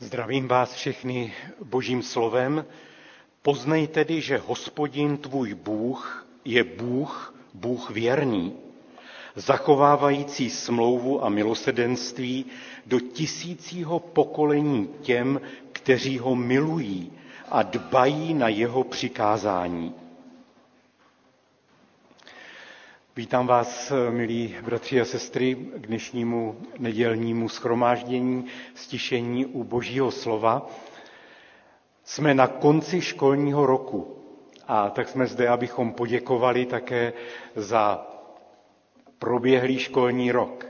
Zdravím vás všechny božím slovem. Poznej tedy, že hospodin tvůj Bůh je Bůh, Bůh věrný, zachovávající smlouvu a milosedenství do tisícího pokolení těm, kteří ho milují a dbají na jeho přikázání. Vítám vás, milí bratři a sestry, k dnešnímu nedělnímu schromáždění, stišení u Božího slova. Jsme na konci školního roku a tak jsme zde, abychom poděkovali také za proběhlý školní rok,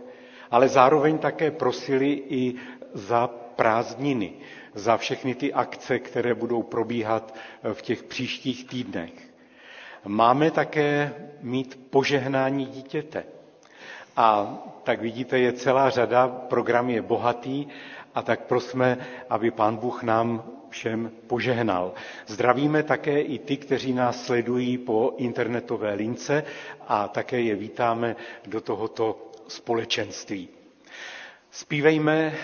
ale zároveň také prosili i za prázdniny, za všechny ty akce, které budou probíhat v těch příštích týdnech. Máme také mít požehnání dítěte. A tak vidíte, je celá řada, program je bohatý a tak prosme, aby Pán Bůh nám všem požehnal. Zdravíme také i ty, kteří nás sledují po internetové lince a také je vítáme do tohoto společenství. Spívejme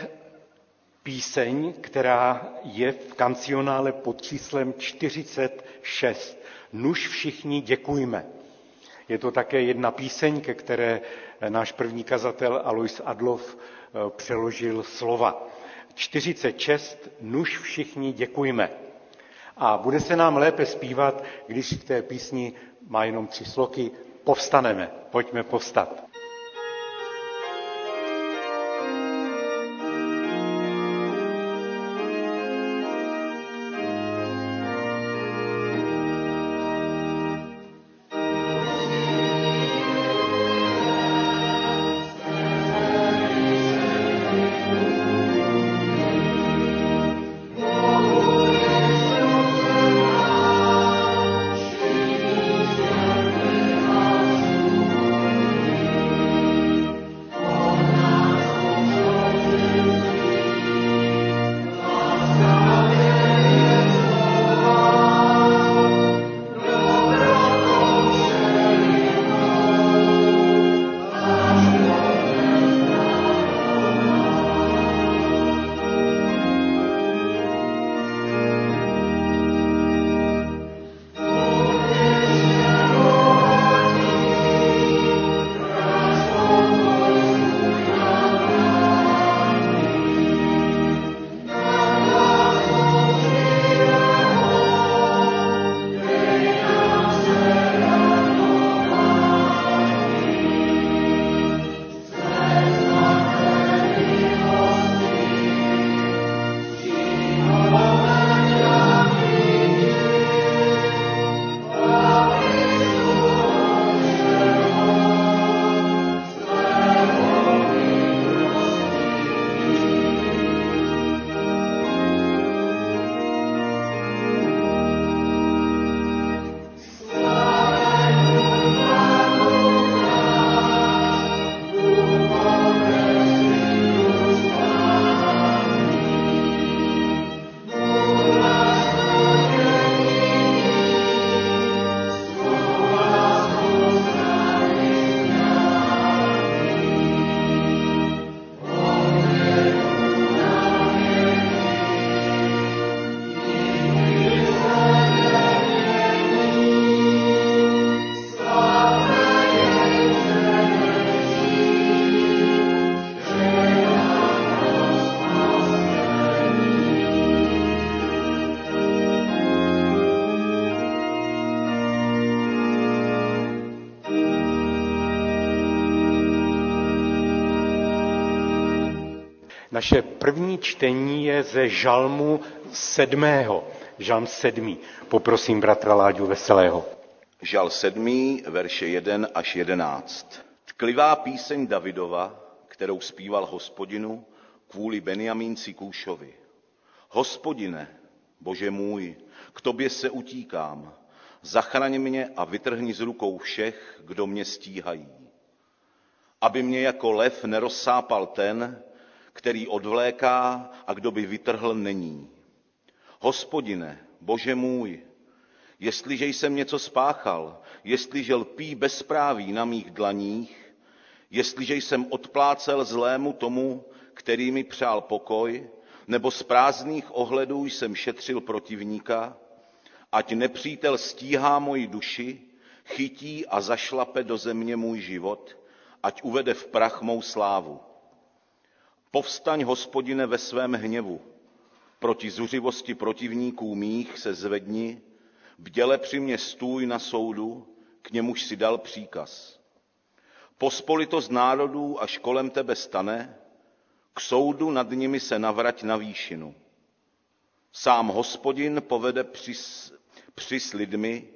píseň, která je v kancionále pod číslem 46 nuž všichni děkujme. Je to také jedna píseň, ke které náš první kazatel Alois Adlov eh, přeložil slova. 46, nuž všichni děkujme. A bude se nám lépe zpívat, když v té písni má jenom tři sloky. Povstaneme, pojďme povstat. Naše první čtení je ze žalmu sedmého, žalm sedmý. Poprosím bratra Láďu Veselého. Žal sedmý, verše 1 až 11. Tklivá píseň Davidova, kterou zpíval hospodinu kvůli Benjamínci Kůšovi. Hospodine, bože můj, k tobě se utíkám. Zachraň mě a vytrhni z rukou všech, kdo mě stíhají. Aby mě jako lev nerozsápal ten, který odvléká a kdo by vytrhl není. Hospodine, bože můj, jestliže jsem něco spáchal, jestliže lpí bezpráví na mých dlaních, jestliže jsem odplácel zlému tomu, který mi přál pokoj, nebo z prázdných ohledů jsem šetřil protivníka, ať nepřítel stíhá moji duši, chytí a zašlape do země můj život, ať uvede v prach mou slávu. Povstaň, hospodine, ve svém hněvu, proti zuřivosti protivníků mých se zvedni, bděle při mě stůj na soudu, k němuž si dal příkaz. Pospolitost národů, až kolem tebe stane, k soudu nad nimi se navrať na výšinu. Sám hospodin povede při, při s lidmi,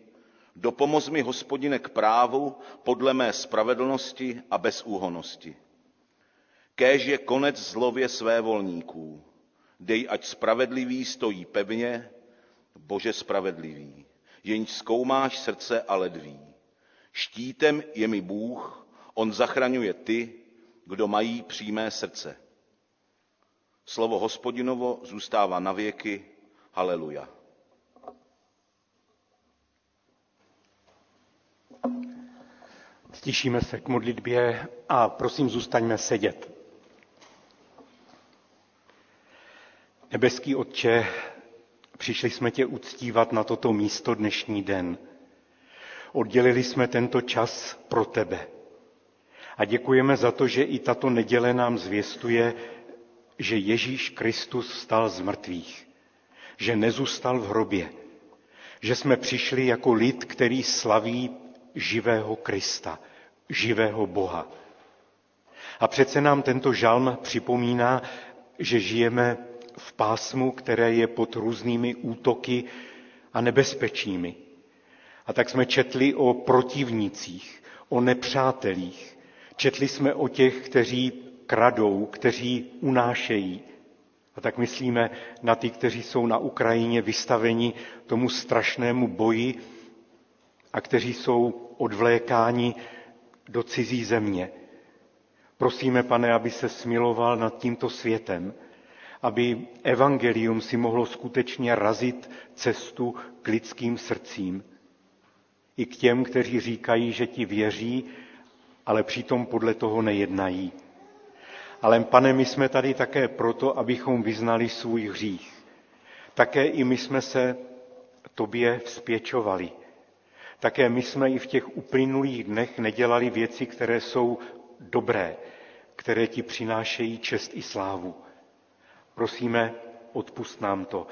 dopomoz mi hospodine k právu podle mé spravedlnosti a bezúhonosti. Kéž je konec zlově své volníků. Dej, ať spravedlivý stojí pevně, Bože spravedlivý, jenž zkoumáš srdce a ledví. Štítem je mi Bůh, on zachraňuje ty, kdo mají přímé srdce. Slovo hospodinovo zůstává na věky. Haleluja. Stišíme se k modlitbě a prosím zůstaňme sedět. Nebeský Otče, přišli jsme tě uctívat na toto místo dnešní den. Oddělili jsme tento čas pro tebe. A děkujeme za to, že i tato neděle nám zvěstuje, že Ježíš Kristus vstal z mrtvých, že nezůstal v hrobě, že jsme přišli jako lid, který slaví živého Krista, živého Boha. A přece nám tento žalm připomíná, že žijeme v pásmu, které je pod různými útoky a nebezpečími. A tak jsme četli o protivnících, o nepřátelích. Četli jsme o těch, kteří kradou, kteří unášejí. A tak myslíme na ty, kteří jsou na Ukrajině vystaveni tomu strašnému boji a kteří jsou odvlékáni do cizí země. Prosíme, pane, aby se smiloval nad tímto světem, aby evangelium si mohlo skutečně razit cestu k lidským srdcím. I k těm, kteří říkají, že ti věří, ale přitom podle toho nejednají. Ale pane, my jsme tady také proto, abychom vyznali svůj hřích. Také i my jsme se tobě vzpěčovali. Také my jsme i v těch uplynulých dnech nedělali věci, které jsou dobré, které ti přinášejí čest i slávu. Prosíme, odpust nám to,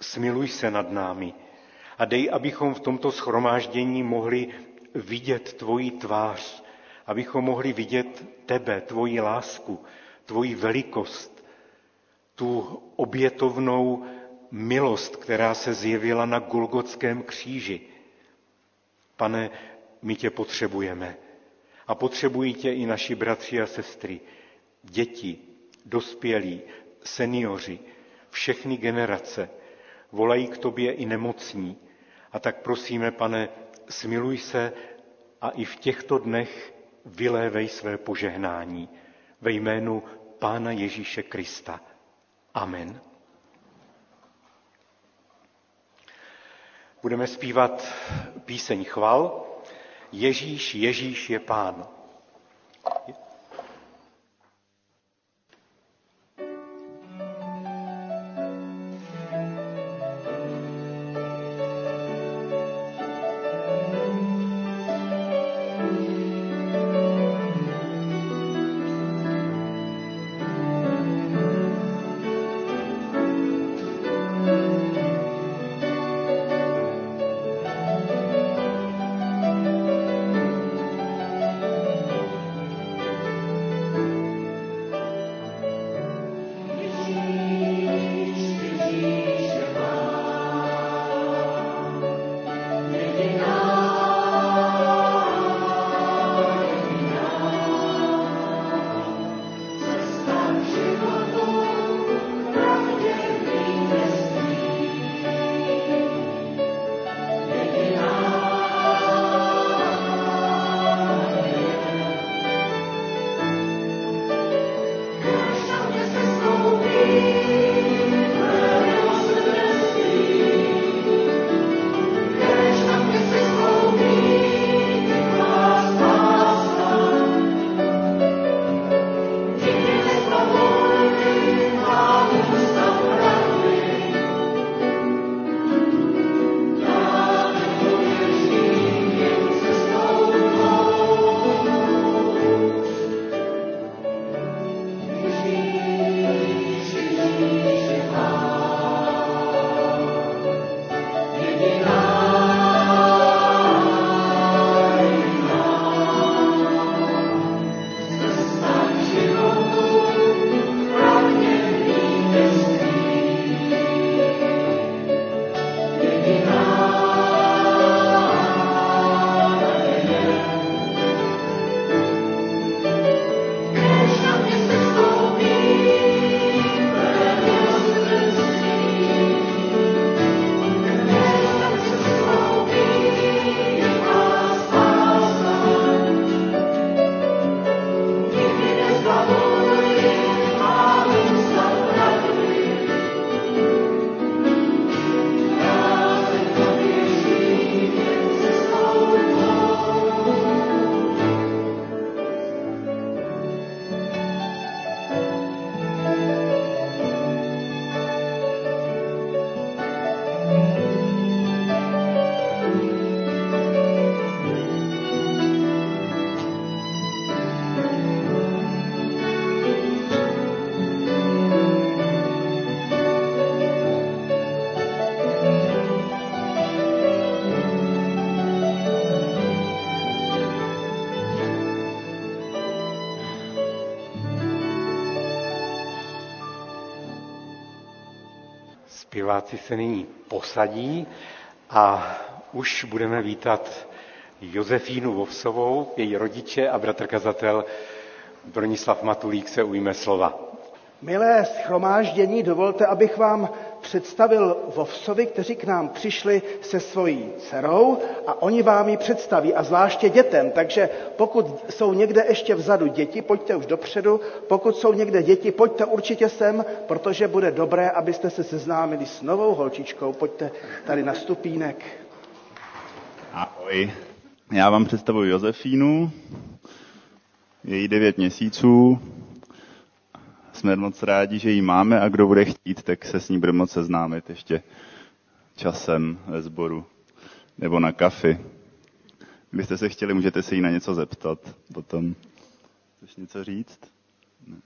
smiluj se nad námi a dej, abychom v tomto schromáždění mohli vidět tvoji tvář, abychom mohli vidět tebe, tvoji lásku, tvoji velikost, tu obětovnou milost, která se zjevila na Golgotském kříži. Pane, my tě potřebujeme. A potřebují tě i naši bratři a sestry, děti, dospělí, seniori, všechny generace. Volají k tobě i nemocní. A tak prosíme, pane, smiluj se a i v těchto dnech vylévej své požehnání ve jménu Pána Ježíše Krista. Amen. Budeme zpívat píseň chval. Ježíš, Ježíš je Pán. Zpěváci se nyní posadí a už budeme vítat Josefínu Vovsovou, její rodiče a bratr kazatel Bronislav Matulík se ujme slova. Milé schromáždění, dovolte, abych vám představil Vovsovi, kteří k nám přišli se svojí dcerou a oni vám ji představí, a zvláště dětem. Takže pokud jsou někde ještě vzadu děti, pojďte už dopředu. Pokud jsou někde děti, pojďte určitě sem, protože bude dobré, abyste se seznámili s novou holčičkou. Pojďte tady na stupínek. Ahoj. Já vám představuji Josefínu, její devět měsíců, jsme moc rádi, že ji máme a kdo bude chtít, tak se s ní bude moc seznámit ještě časem ve sboru nebo na kafi. Kdybyste se chtěli, můžete se jí na něco zeptat potom. Chceš něco říct? Ne.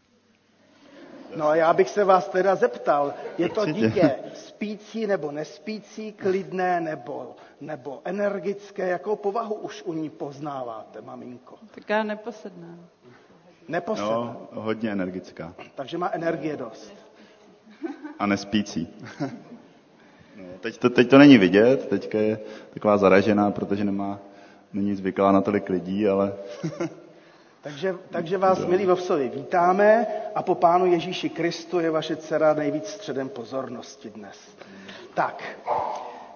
No a já bych se vás teda zeptal, je to dítě spící nebo nespící, klidné nebo, nebo energické, jakou povahu už u ní poznáváte, maminko? Taká neposedná. Neposedná. No, hodně energická. Takže má energie dost. A nespící. No, teď, to, teď to není vidět, teďka je taková zaražená, protože nemá, není zvyklá na tolik lidí, ale... takže, takže vás, no. milí Vovsovi, vítáme a po Pánu Ježíši Kristu je vaše dcera nejvíc středem pozornosti dnes. Tak,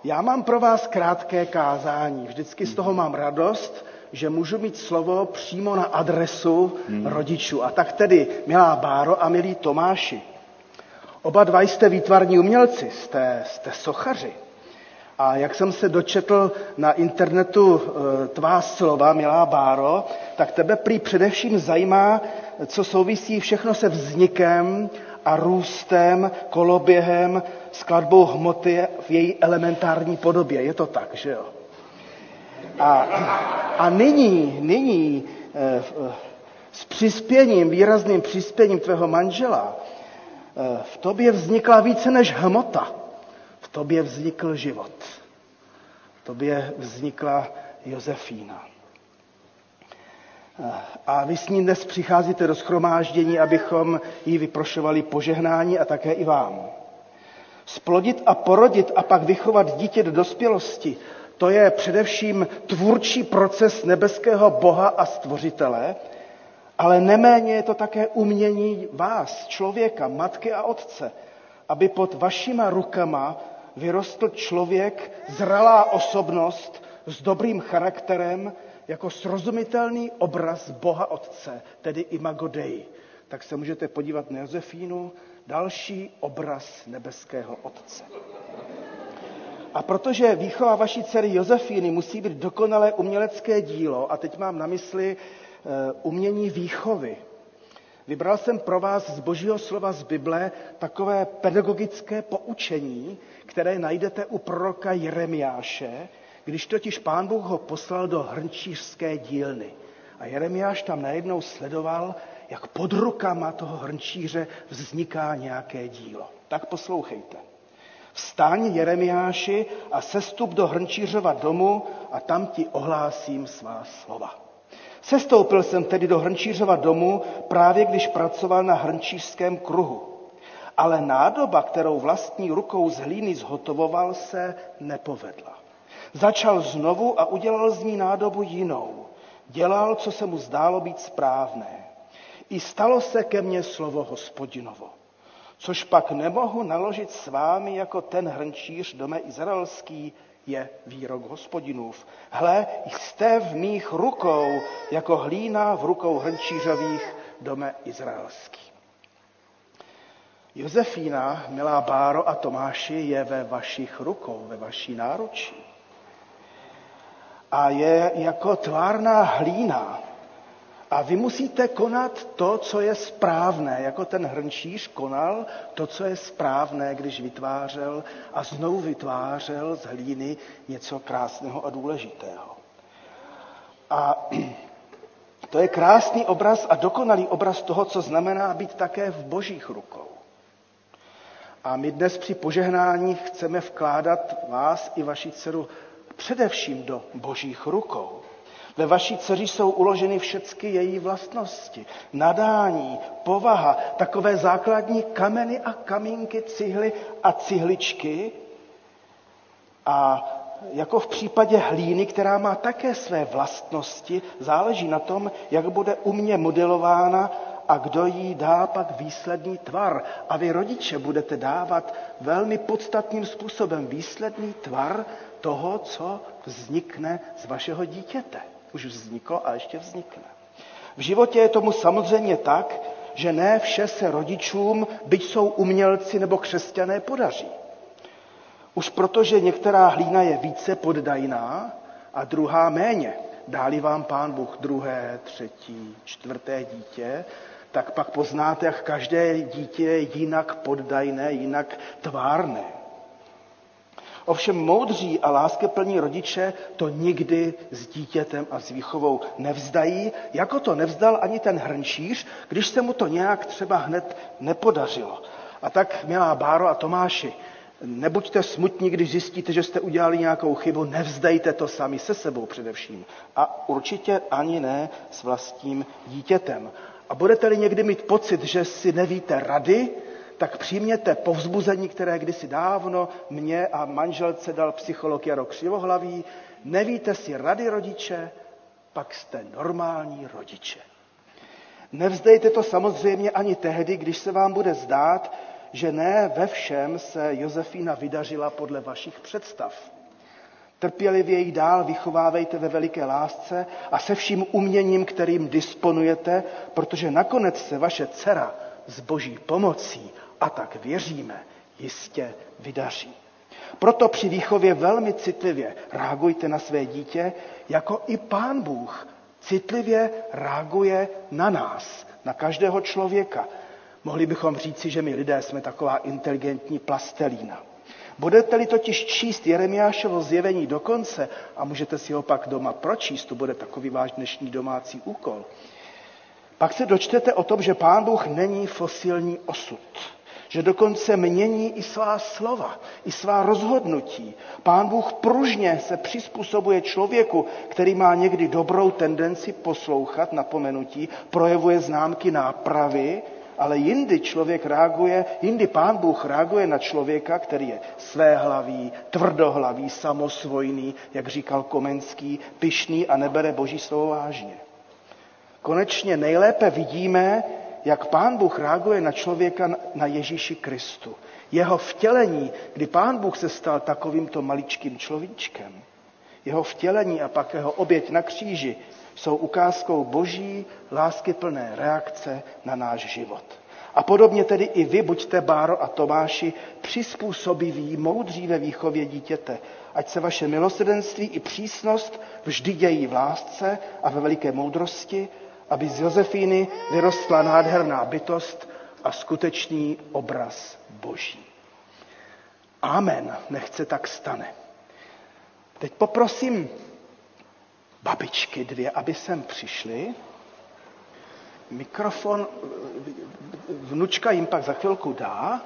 já mám pro vás krátké kázání. Vždycky z toho mám radost, že můžu mít slovo přímo na adresu hmm. rodičů. A tak tedy, milá Báro a milí Tomáši, oba dva jste výtvarní umělci, jste, jste sochaři. A jak jsem se dočetl na internetu e, tvá slova, milá Báro, tak tebe prý především zajímá, co souvisí všechno se vznikem a růstem, koloběhem, skladbou hmoty v její elementární podobě. Je to tak, že jo? A, a nyní, nyní eh, s přispěním, výrazným přispěním tvého manžela, eh, v tobě vznikla více než hmota. V tobě vznikl život. V tobě vznikla Josefína. Eh, a vy s ní dnes přicházíte do schromáždění, abychom jí vyprošovali požehnání a také i vám. Splodit a porodit a pak vychovat dítě do dospělosti, to je především tvůrčí proces nebeského Boha a Stvořitele, ale neméně je to také umění vás, člověka, matky a otce, aby pod vašima rukama vyrostl člověk, zralá osobnost s dobrým charakterem, jako srozumitelný obraz Boha Otce, tedy Imago Dei. Tak se můžete podívat na Josefínu, další obraz nebeského Otce. A protože výchova vaší dcery Josefíny musí být dokonalé umělecké dílo, a teď mám na mysli uh, umění výchovy, vybral jsem pro vás z božího slova z Bible takové pedagogické poučení, které najdete u proroka Jeremiáše, když totiž pán Bůh ho poslal do hrnčířské dílny. A Jeremiáš tam najednou sledoval, jak pod rukama toho hrnčíře vzniká nějaké dílo. Tak poslouchejte. Vstaň, Jeremiáši, a sestup do Hrnčířova domu a tam ti ohlásím svá slova. Sestoupil jsem tedy do Hrnčířova domu právě když pracoval na hrnčířském kruhu. Ale nádoba, kterou vlastní rukou z hlíny zhotovoval, se nepovedla. Začal znovu a udělal z ní nádobu jinou. Dělal, co se mu zdálo být správné. I stalo se ke mně slovo hospodinovo což pak nemohu naložit s vámi jako ten hrnčíř dome izraelský, je výrok hospodinův. Hle, jste v mých rukou, jako hlína v rukou hrnčířových dome izraelský. Josefína, milá Báro a Tomáši, je ve vašich rukou, ve vaší náručí. A je jako tvárná hlína, a vy musíte konat to, co je správné, jako ten hrnčíř konal to, co je správné, když vytvářel a znovu vytvářel z hlíny něco krásného a důležitého. A to je krásný obraz a dokonalý obraz toho, co znamená být také v božích rukou. A my dnes při požehnání chceme vkládat vás i vaši dceru především do božích rukou. Ve vaší dceři jsou uloženy všechny její vlastnosti. Nadání, povaha, takové základní kameny a kamínky, cihly a cihličky. A jako v případě hlíny, která má také své vlastnosti, záleží na tom, jak bude umě modelována a kdo jí dá pak výsledný tvar. A vy rodiče budete dávat velmi podstatným způsobem výsledný tvar toho, co vznikne z vašeho dítěte. Už vzniklo a ještě vznikne. V životě je tomu samozřejmě tak, že ne vše se rodičům, byť jsou umělci nebo křesťané, podaří. Už protože některá hlína je více poddajná a druhá méně. Dáli vám pán Bůh druhé, třetí, čtvrté dítě, tak pak poznáte, jak každé dítě je jinak poddajné, jinak tvárné. Ovšem moudří a láskeplní rodiče to nikdy s dítětem a s výchovou nevzdají, jako to nevzdal ani ten hrnčíř, když se mu to nějak třeba hned nepodařilo. A tak, milá Báro a Tomáši, nebuďte smutní, když zjistíte, že jste udělali nějakou chybu, nevzdejte to sami se sebou především. A určitě ani ne s vlastním dítětem. A budete-li někdy mít pocit, že si nevíte rady, tak přijměte povzbuzení, které kdysi dávno mě a manželce dal psycholog Jaro Křivohlavý. Nevíte si rady rodiče, pak jste normální rodiče. Nevzdejte to samozřejmě ani tehdy, když se vám bude zdát, že ne ve všem se Josefína vydařila podle vašich představ. Trpělivě ji dál vychovávejte ve veliké lásce a se vším uměním, kterým disponujete, protože nakonec se vaše dcera s boží pomocí, a tak věříme, jistě vydaří. Proto při výchově velmi citlivě reagujte na své dítě, jako i pán Bůh citlivě reaguje na nás, na každého člověka. Mohli bychom říci, že my lidé jsme taková inteligentní plastelína. Budete-li totiž číst Jeremiášovo zjevení do konce, a můžete si ho pak doma pročíst, to bude takový váš dnešní domácí úkol, pak se dočtete o tom, že Pán Bůh není fosilní osud, že dokonce mění i svá slova, i svá rozhodnutí. Pán Bůh pružně se přizpůsobuje člověku, který má někdy dobrou tendenci poslouchat napomenutí, projevuje známky nápravy, ale jindy člověk reaguje, jindy pán Bůh reaguje na člověka, který je svéhlavý, tvrdohlavý, samosvojný, jak říkal Komenský, pyšný a nebere boží slovo vážně. Konečně nejlépe vidíme, jak pán Bůh reaguje na člověka na Ježíši Kristu. Jeho vtělení, kdy pán Bůh se stal takovýmto maličkým človíčkem, jeho vtělení a pak jeho oběť na kříži jsou ukázkou boží láskyplné reakce na náš život. A podobně tedy i vy, buďte Báro a Tomáši, přizpůsobiví, moudří ve výchově dítěte, ať se vaše milosrdenství i přísnost vždy dějí v lásce a ve veliké moudrosti, aby z Josefíny vyrostla nádherná bytost a skutečný obraz Boží. Amen. Nechce tak stane. Teď poprosím babičky dvě, aby sem přišly. Mikrofon vnučka jim pak za chvilku dá.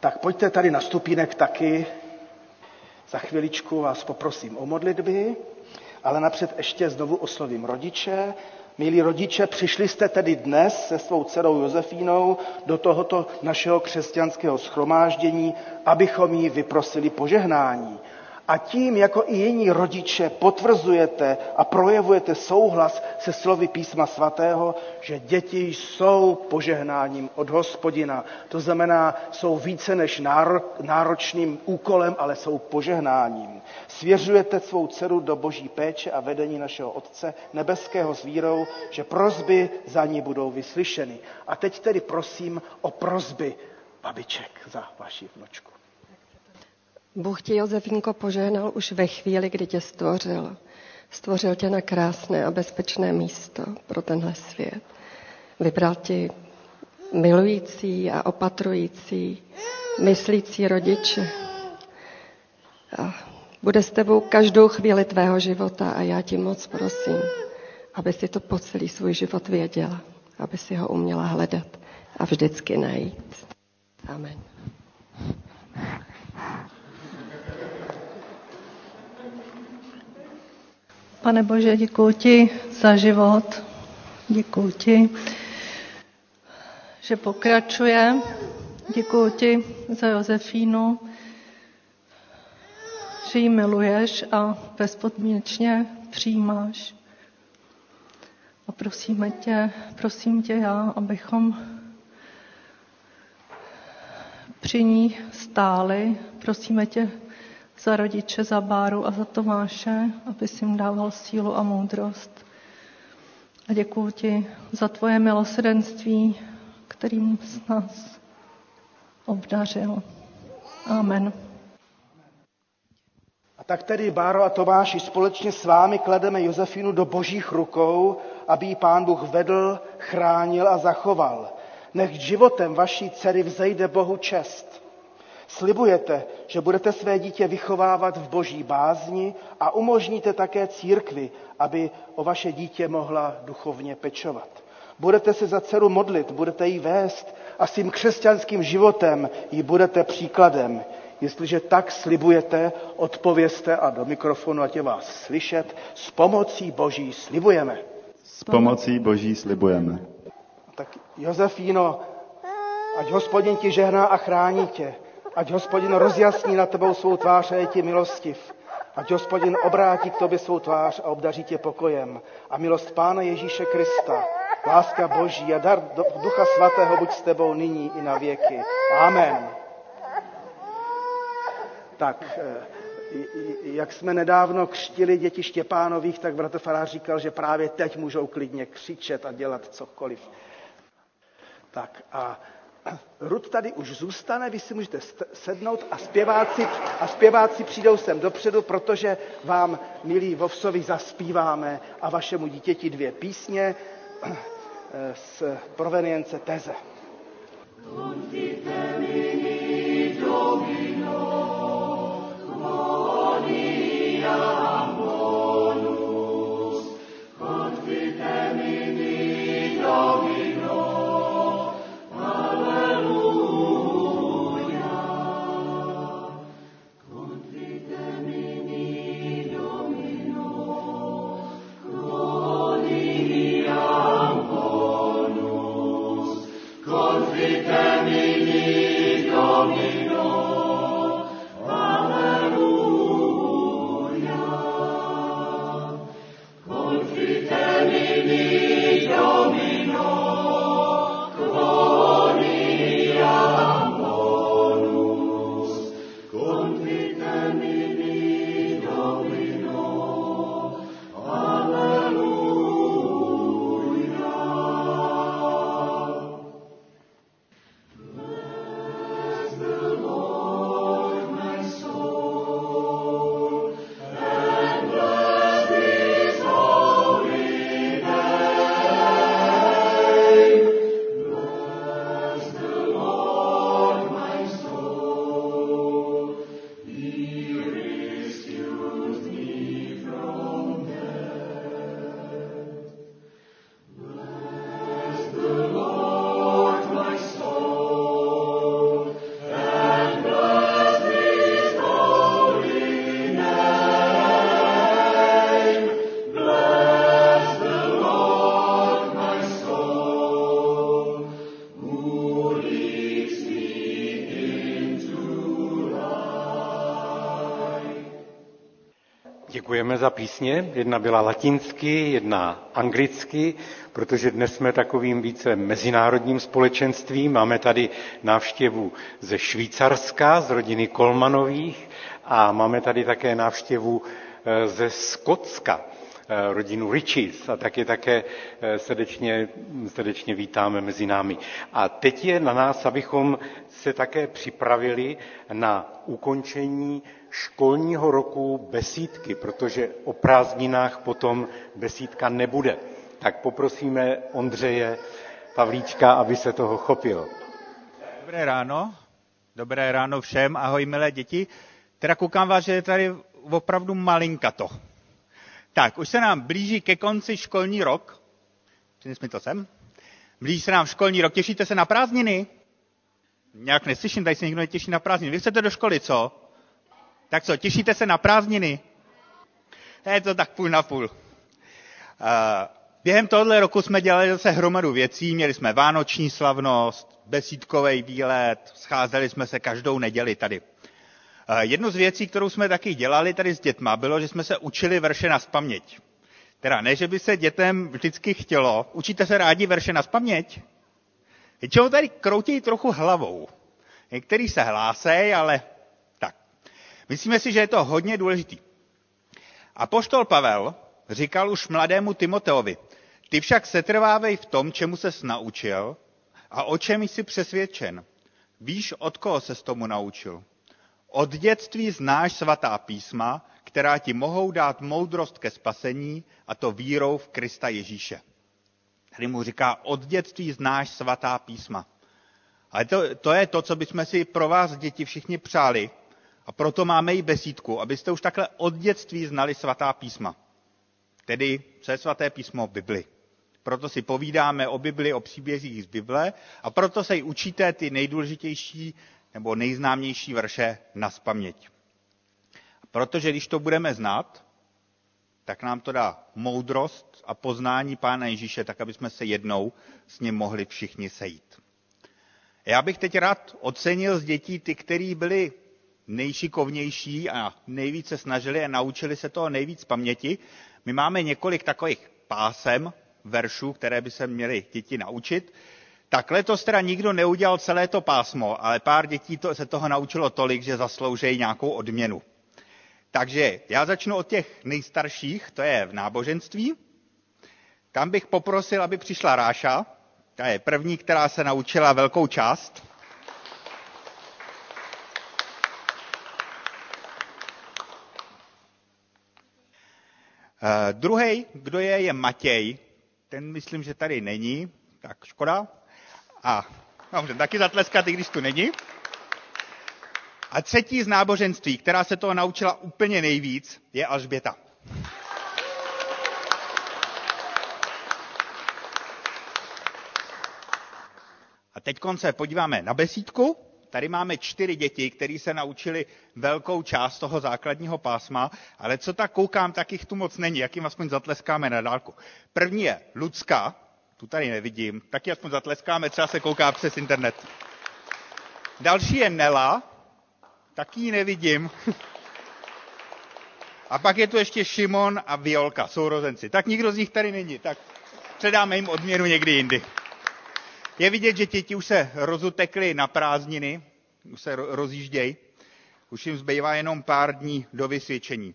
Tak pojďte tady na stupínek taky. Za chviličku vás poprosím o modlitby, ale napřed ještě znovu oslovím rodiče. Milí rodiče, přišli jste tedy dnes se svou dcerou Josefínou do tohoto našeho křesťanského schromáždění, abychom jí vyprosili požehnání. A tím, jako i jiní rodiče, potvrzujete a projevujete souhlas se slovy písma svatého, že děti jsou požehnáním od hospodina. To znamená, jsou více než náročným úkolem, ale jsou požehnáním. Svěřujete svou dceru do boží péče a vedení našeho Otce nebeského s vírou, že prozby za ní budou vyslyšeny. A teď tedy prosím o prozby babiček za vaši vnočku. Bůh ti, Josefínko, požehnal už ve chvíli, kdy tě stvořil. Stvořil tě na krásné a bezpečné místo pro tenhle svět. Vybral ti milující a opatrující, myslící rodiče. A bude s tebou každou chvíli tvého života a já ti moc prosím, aby si to po celý svůj život věděla, aby si ho uměla hledat a vždycky najít. Amen. Pane Bože, děkuji ti za život. Děkuji ti, že pokračuje. Děkuji ti za Josefínu, že ji miluješ a bezpodmínečně přijímáš. A prosíme tě, prosím tě já, abychom při ní stáli. Prosíme tě za rodiče, za Báru a za Tomáše, aby si jim dával sílu a moudrost. A děkuji ti za tvoje milosrdenství, kterým z nás obdařil. Amen. A tak tedy, Báro a Tomáši, společně s vámi klademe Josefinu do božích rukou, aby ji pán Bůh vedl, chránil a zachoval. Nech životem vaší dcery vzejde Bohu čest. Slibujete, že budete své dítě vychovávat v boží bázni a umožníte také církvi, aby o vaše dítě mohla duchovně pečovat. Budete se za dceru modlit, budete ji vést a svým křesťanským životem ji budete příkladem. Jestliže tak slibujete, odpověste a do mikrofonu, ať je vás slyšet, s pomocí Boží slibujeme. S pomocí Boží slibujeme. Tak Josefíno, ať hospodin ti žehná a chrání tě. Ať hospodin rozjasní na tebou svou tvář a je ti milostiv. Ať hospodin obrátí k tobě svou tvář a obdaří tě pokojem. A milost Pána Ježíše Krista, láska Boží a dar Ducha Svatého buď s tebou nyní i na věky. Amen. Tak, eh, jak jsme nedávno křtili děti Štěpánových, tak bratr Farář říkal, že právě teď můžou klidně křičet a dělat cokoliv. Tak a Rud tady už zůstane, vy si můžete sednout a zpěváci, a zpěváci přijdou sem dopředu, protože vám, milí Vovsovi, zaspíváme a vašemu dítěti dvě písně z provenience Teze. Děkujeme za písně. Jedna byla latinsky, jedna anglicky, protože dnes jsme takovým více mezinárodním společenstvím. Máme tady návštěvu ze Švýcarska, z rodiny Kolmanových a máme tady také návštěvu eh, ze Skotska, rodinu Riches a taky také eh, srdečně, srdečně vítáme mezi námi. A teď je na nás, abychom se také připravili na ukončení školního roku besídky, protože o prázdninách potom besídka nebude. Tak poprosíme Ondřeje Pavlíčka, aby se toho chopil. Dobré ráno, dobré ráno všem, ahoj milé děti. Teda koukám vás, že je tady opravdu malinkato. Tak, už se nám blíží ke konci školní rok. Přines mi to sem. Blíží se nám školní rok. Těšíte se na prázdniny? Nějak neslyším, tady se nikdo netěší na prázdniny. Vy chcete do školy, co? Tak co, těšíte se na prázdniny? Je to tak půl na půl. Během tohoto roku jsme dělali zase hromadu věcí, měli jsme vánoční slavnost, besídkový výlet, scházeli jsme se každou neděli tady. Jednu z věcí, kterou jsme taky dělali tady s dětma, bylo, že jsme se učili verše na spaměť. Teda ne, že by se dětem vždycky chtělo. Učíte se rádi verše na spaměť? Většinou tady kroutí trochu hlavou. Některý se hlásej, ale tak. Myslíme si, že je to hodně důležitý. A poštol Pavel říkal už mladému Timoteovi, ty však setrvávej v tom, čemu ses naučil a o čem jsi přesvědčen. Víš, od koho ses tomu naučil. Od dětství znáš svatá písma, která ti mohou dát moudrost ke spasení, a to vírou v Krista Ježíše. Tady mu říká, od dětství znáš svatá písma. Ale to, to je to, co bychom si pro vás, děti, všichni přáli. A proto máme i besídku, abyste už takhle od dětství znali svatá písma. Tedy, je svaté písmo Bibli. Proto si povídáme o Bibli, o příbězích z Bible a proto se i učíte ty nejdůležitější nebo nejznámější verše na spaměť. Protože když to budeme znát, tak nám to dá moudrost a poznání Pána Ježíše, tak aby jsme se jednou s ním mohli všichni sejít. Já bych teď rád ocenil z dětí ty, kteří byli nejšikovnější a nejvíce snažili a naučili se toho nejvíc paměti. My máme několik takových pásem veršů, které by se měly děti naučit. Tak letos teda nikdo neudělal celé to pásmo, ale pár dětí to, se toho naučilo tolik, že zasloužejí nějakou odměnu. Takže já začnu od těch nejstarších, to je v náboženství. Tam bych poprosil, aby přišla Ráša, ta je první, která se naučila velkou část. Uh, eh, druhý, kdo je, je Matěj. Ten myslím, že tady není, tak škoda. A můžeme taky zatleskat, i když tu není. A třetí z náboženství, která se toho naučila úplně nejvíc, je Alžběta. A teď se podíváme na besídku. Tady máme čtyři děti, které se naučili velkou část toho základního pásma, ale co tak koukám, tak jich tu moc není, jak jim aspoň zatleskáme na dálku. První je Lucka, tu tady nevidím, taky aspoň zatleskáme, třeba se kouká přes internet. Další je Nela, taky ji nevidím. A pak je tu ještě Šimon a Violka, sourozenci. Tak nikdo z nich tady není, tak předáme jim odměnu někdy jindy. Je vidět, že děti už se rozutekly na prázdniny, už se rozjíždějí, už jim zbývá jenom pár dní do vysvědčení.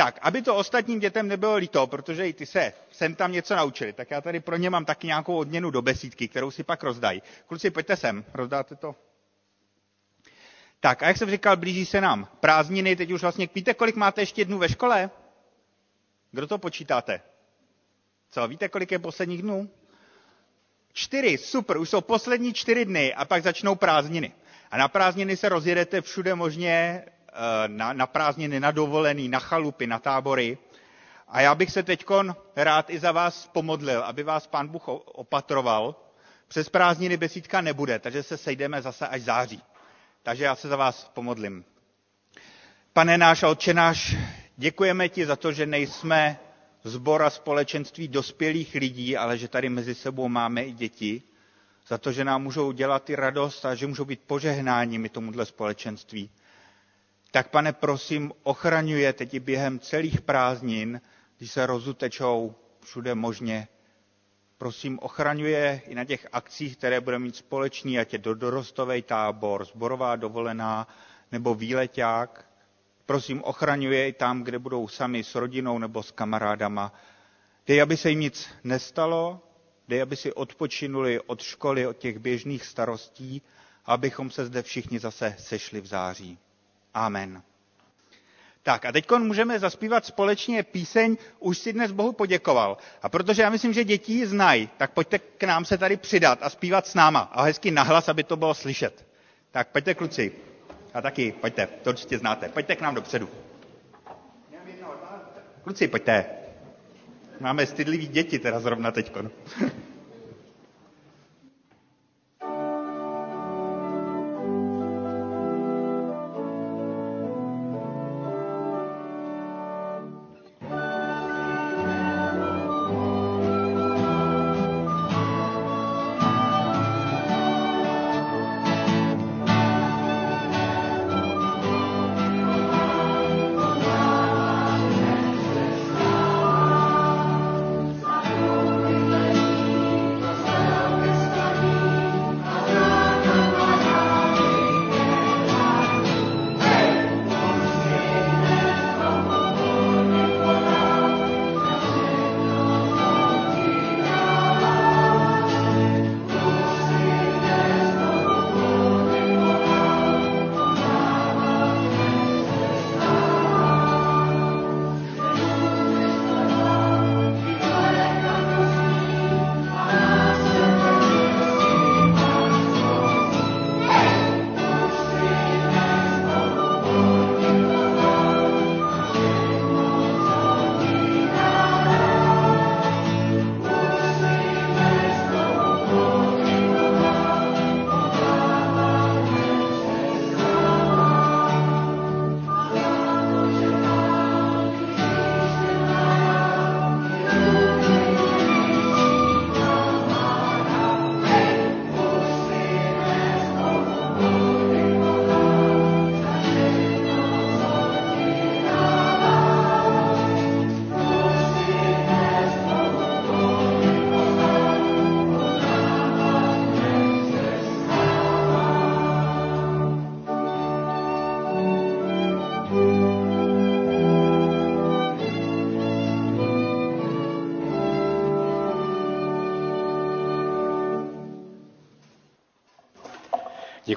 Tak, aby to ostatním dětem nebylo líto, protože i ty se sem tam něco naučili, tak já tady pro ně mám taky nějakou odměnu do besídky, kterou si pak rozdají. Kluci, pojďte sem, rozdáte to tak a jak jsem říkal, blíží se nám prázdniny, teď už vlastně, víte, kolik máte ještě dnů ve škole? Kdo to počítáte? Co, víte, kolik je posledních dnů? Čtyři, super, už jsou poslední čtyři dny a pak začnou prázdniny. A na prázdniny se rozjedete všude možně, na, na prázdniny, na dovolený, na chalupy, na tábory. A já bych se teď rád i za vás pomodlil, aby vás pán Bůh opatroval. Přes prázdniny besídka nebude, takže se sejdeme zase až září. Takže já se za vás pomodlím. Pane náš Otče náš, děkujeme ti za to, že nejsme zbor a společenství dospělých lidí, ale že tady mezi sebou máme i děti. Za to, že nám můžou dělat i radost a že můžou být požehnáními tomuhle společenství. Tak pane, prosím, ochraňuje teď i během celých prázdnin, když se rozutečou všude možně prosím ochraňuje i na těch akcích, které budeme mít společný, ať je do dorostový tábor, zborová dovolená nebo výleťák. Prosím ochraňuje i tam, kde budou sami s rodinou nebo s kamarádama. Dej, aby se jim nic nestalo, dej, aby si odpočinuli od školy, od těch běžných starostí, abychom se zde všichni zase sešli v září. Amen. Tak a teď můžeme zaspívat společně píseň Už si dnes Bohu poděkoval. A protože já myslím, že děti ji znají, tak pojďte k nám se tady přidat a zpívat s náma. A hezky nahlas, aby to bylo slyšet. Tak pojďte kluci. A taky, pojďte, to určitě znáte. Pojďte k nám dopředu. Kluci, pojďte. Máme stydlivý děti teda zrovna teďkon.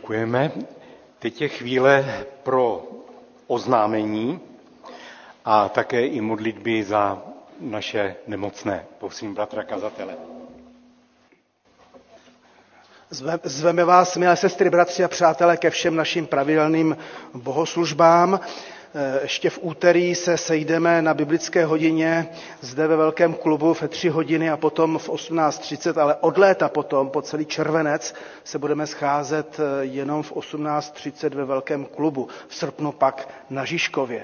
Děkujeme. Teď je chvíle pro oznámení a také i modlitby za naše nemocné. Prosím bratra kazatele. Zveme vás, milé sestry, bratři a přátelé, ke všem našim pravidelným bohoslužbám. Eh, ještě v úterý se sejdeme na biblické hodině zde ve velkém klubu ve tři hodiny a potom v 18.30, ale od léta potom, po celý červenec, se budeme scházet eh, jenom v 18.30 ve velkém klubu. V srpnu pak na Žižkově.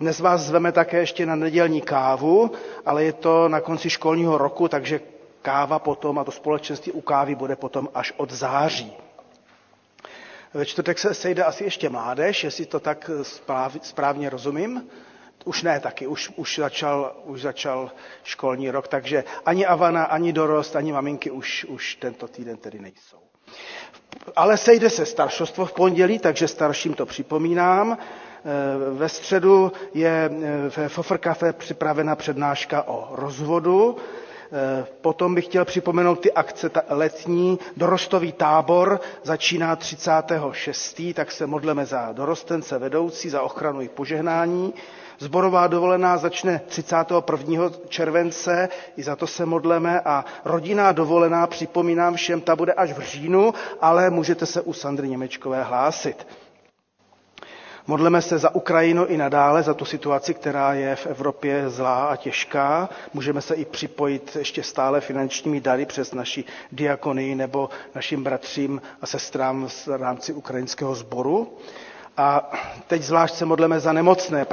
Dnes vás zveme také ještě na nedělní kávu, ale je to na konci školního roku, takže káva potom a to společenství u kávy bude potom až od září. Ve čtvrtek se sejde asi ještě mládež, jestli to tak správně rozumím. Už ne taky, už, už, začal, už začal školní rok, takže ani Avana, ani dorost, ani maminky už, už tento týden tedy nejsou. Ale sejde se staršostvo v pondělí, takže starším to připomínám. E, ve středu je ve Fofr Café připravena přednáška o rozvodu. Eh, potom bych chtěl připomenout ty akce letní. Dorostový tábor začíná 36. tak se modleme za dorostence vedoucí, za ochranu i požehnání. Zborová dovolená začne 31. července, i za to se modleme a rodinná dovolená, připomínám všem, ta bude až v říjnu, ale můžete se u Sandry Němečkové hlásit. Modleme se za Ukrajinu i nadále, za tu situaci, která je v Evropě zlá a těžká. Můžeme se i připojit ještě stále finančními dary přes naši diakonii nebo našim bratřím a sestrám v rámci ukrajinského sboru. A teď zvlášť se modleme za nemocné.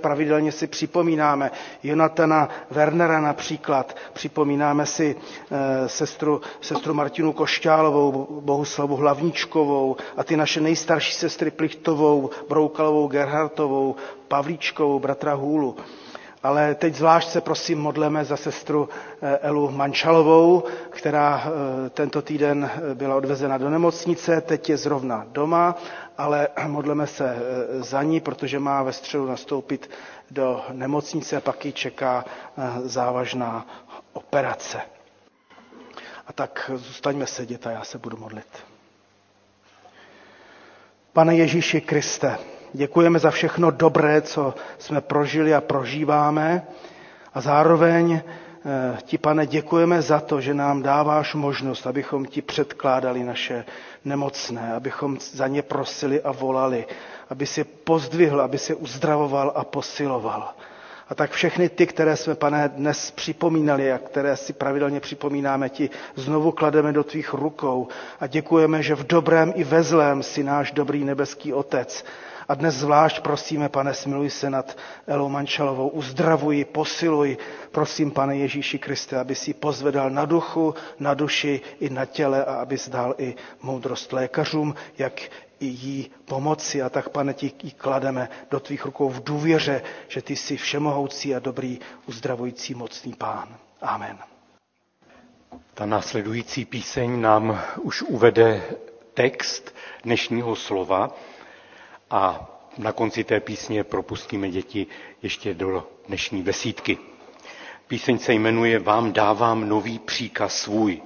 Pravidelně si připomínáme Jonatana Wernera například. Připomínáme si e, sestru, sestru Martinu Košťálovou, Bohuslavu Hlavničkovou a ty naše nejstarší sestry Plichtovou, Broukalovou, Gerhartovou, Pavlíčkovou, bratra Hůlu. Ale teď zvlášť se prosím modleme za sestru eh, Elu Mančalovou, která eh, tento týden byla odvezena do nemocnice, teď je zrovna doma ale modleme se eh, za ní, protože má ve středu nastoupit do nemocnice a pak ji čeká eh, závažná operace. A tak zůstaňme sedět a já se budu modlit. Pane Ježíši Kriste, děkujeme za všechno dobré, co jsme prožili a prožíváme a zároveň ti, pane, děkujeme za to, že nám dáváš možnost, abychom ti předkládali naše nemocné, abychom za ně prosili a volali, aby si pozdvihl, aby si uzdravoval a posiloval. A tak všechny ty, které jsme, pane, dnes připomínali a které si pravidelně připomínáme, ti znovu klademe do tvých rukou a děkujeme, že v dobrém i ve zlém si náš dobrý nebeský Otec a dnes zvlášť prosíme, pane, smiluj se nad Elou Mančalovou, uzdravuj, posiluj. Prosím, pane Ježíši Kriste, aby si pozvedal na duchu, na duši i na těle a aby dal i moudrost lékařům, jak i jí pomoci. A tak, pane, ti ji klademe do tvých rukou v důvěře, že ty jsi všemohoucí a dobrý, uzdravující, mocný pán. Amen. Ta následující píseň nám už uvede text dnešního slova, a na konci té písně propustíme děti ještě do dnešní besídky. Píseň se jmenuje Vám dávám nový příkaz svůj.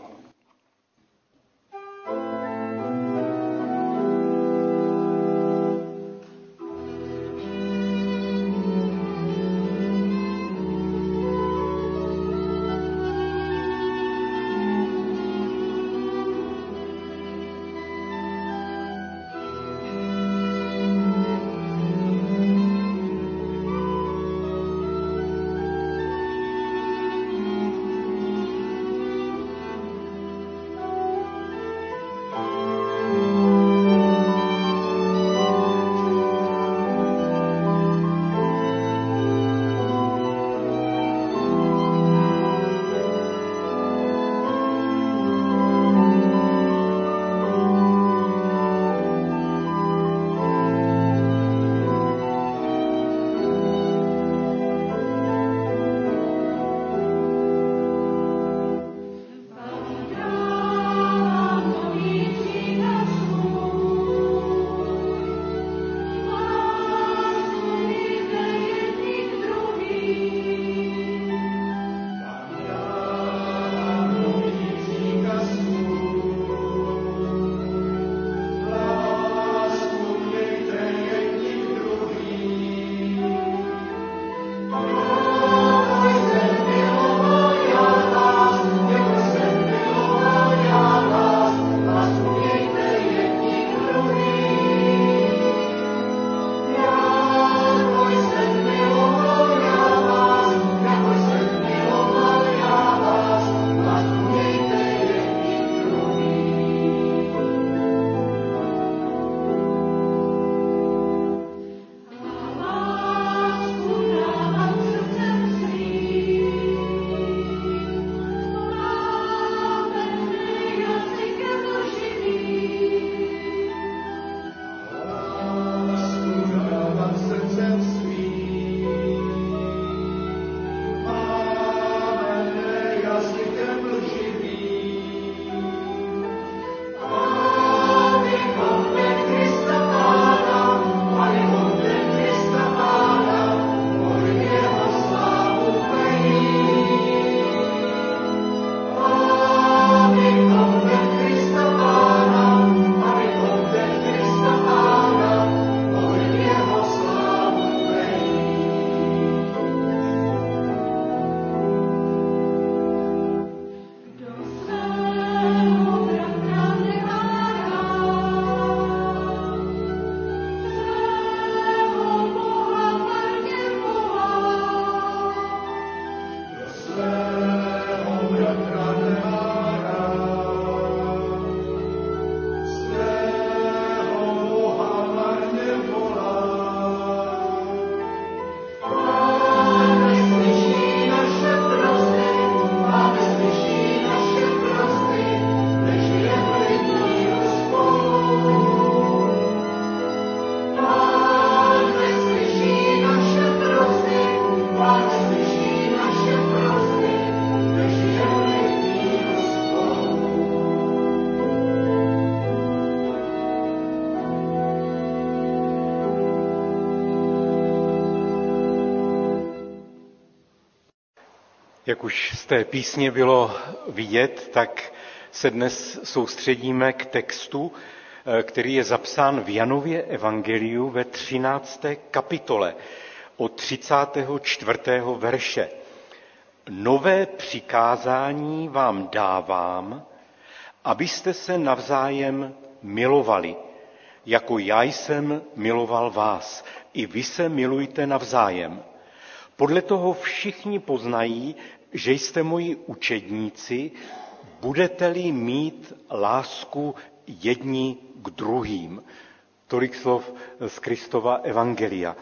Jak už z té písně bylo vidět, tak se dnes soustředíme k textu, eh, který je zapsán v Janově evangeliu ve 13. kapitole od 34. verše. Nové přikázání vám dávám, abyste se navzájem milovali, jako já jsem miloval vás. I vy se milujte navzájem. Podle toho všichni poznají, že jste moji učedníci, budete-li mít lásku jedni k druhým. Tolik slov z Kristova Evangelia.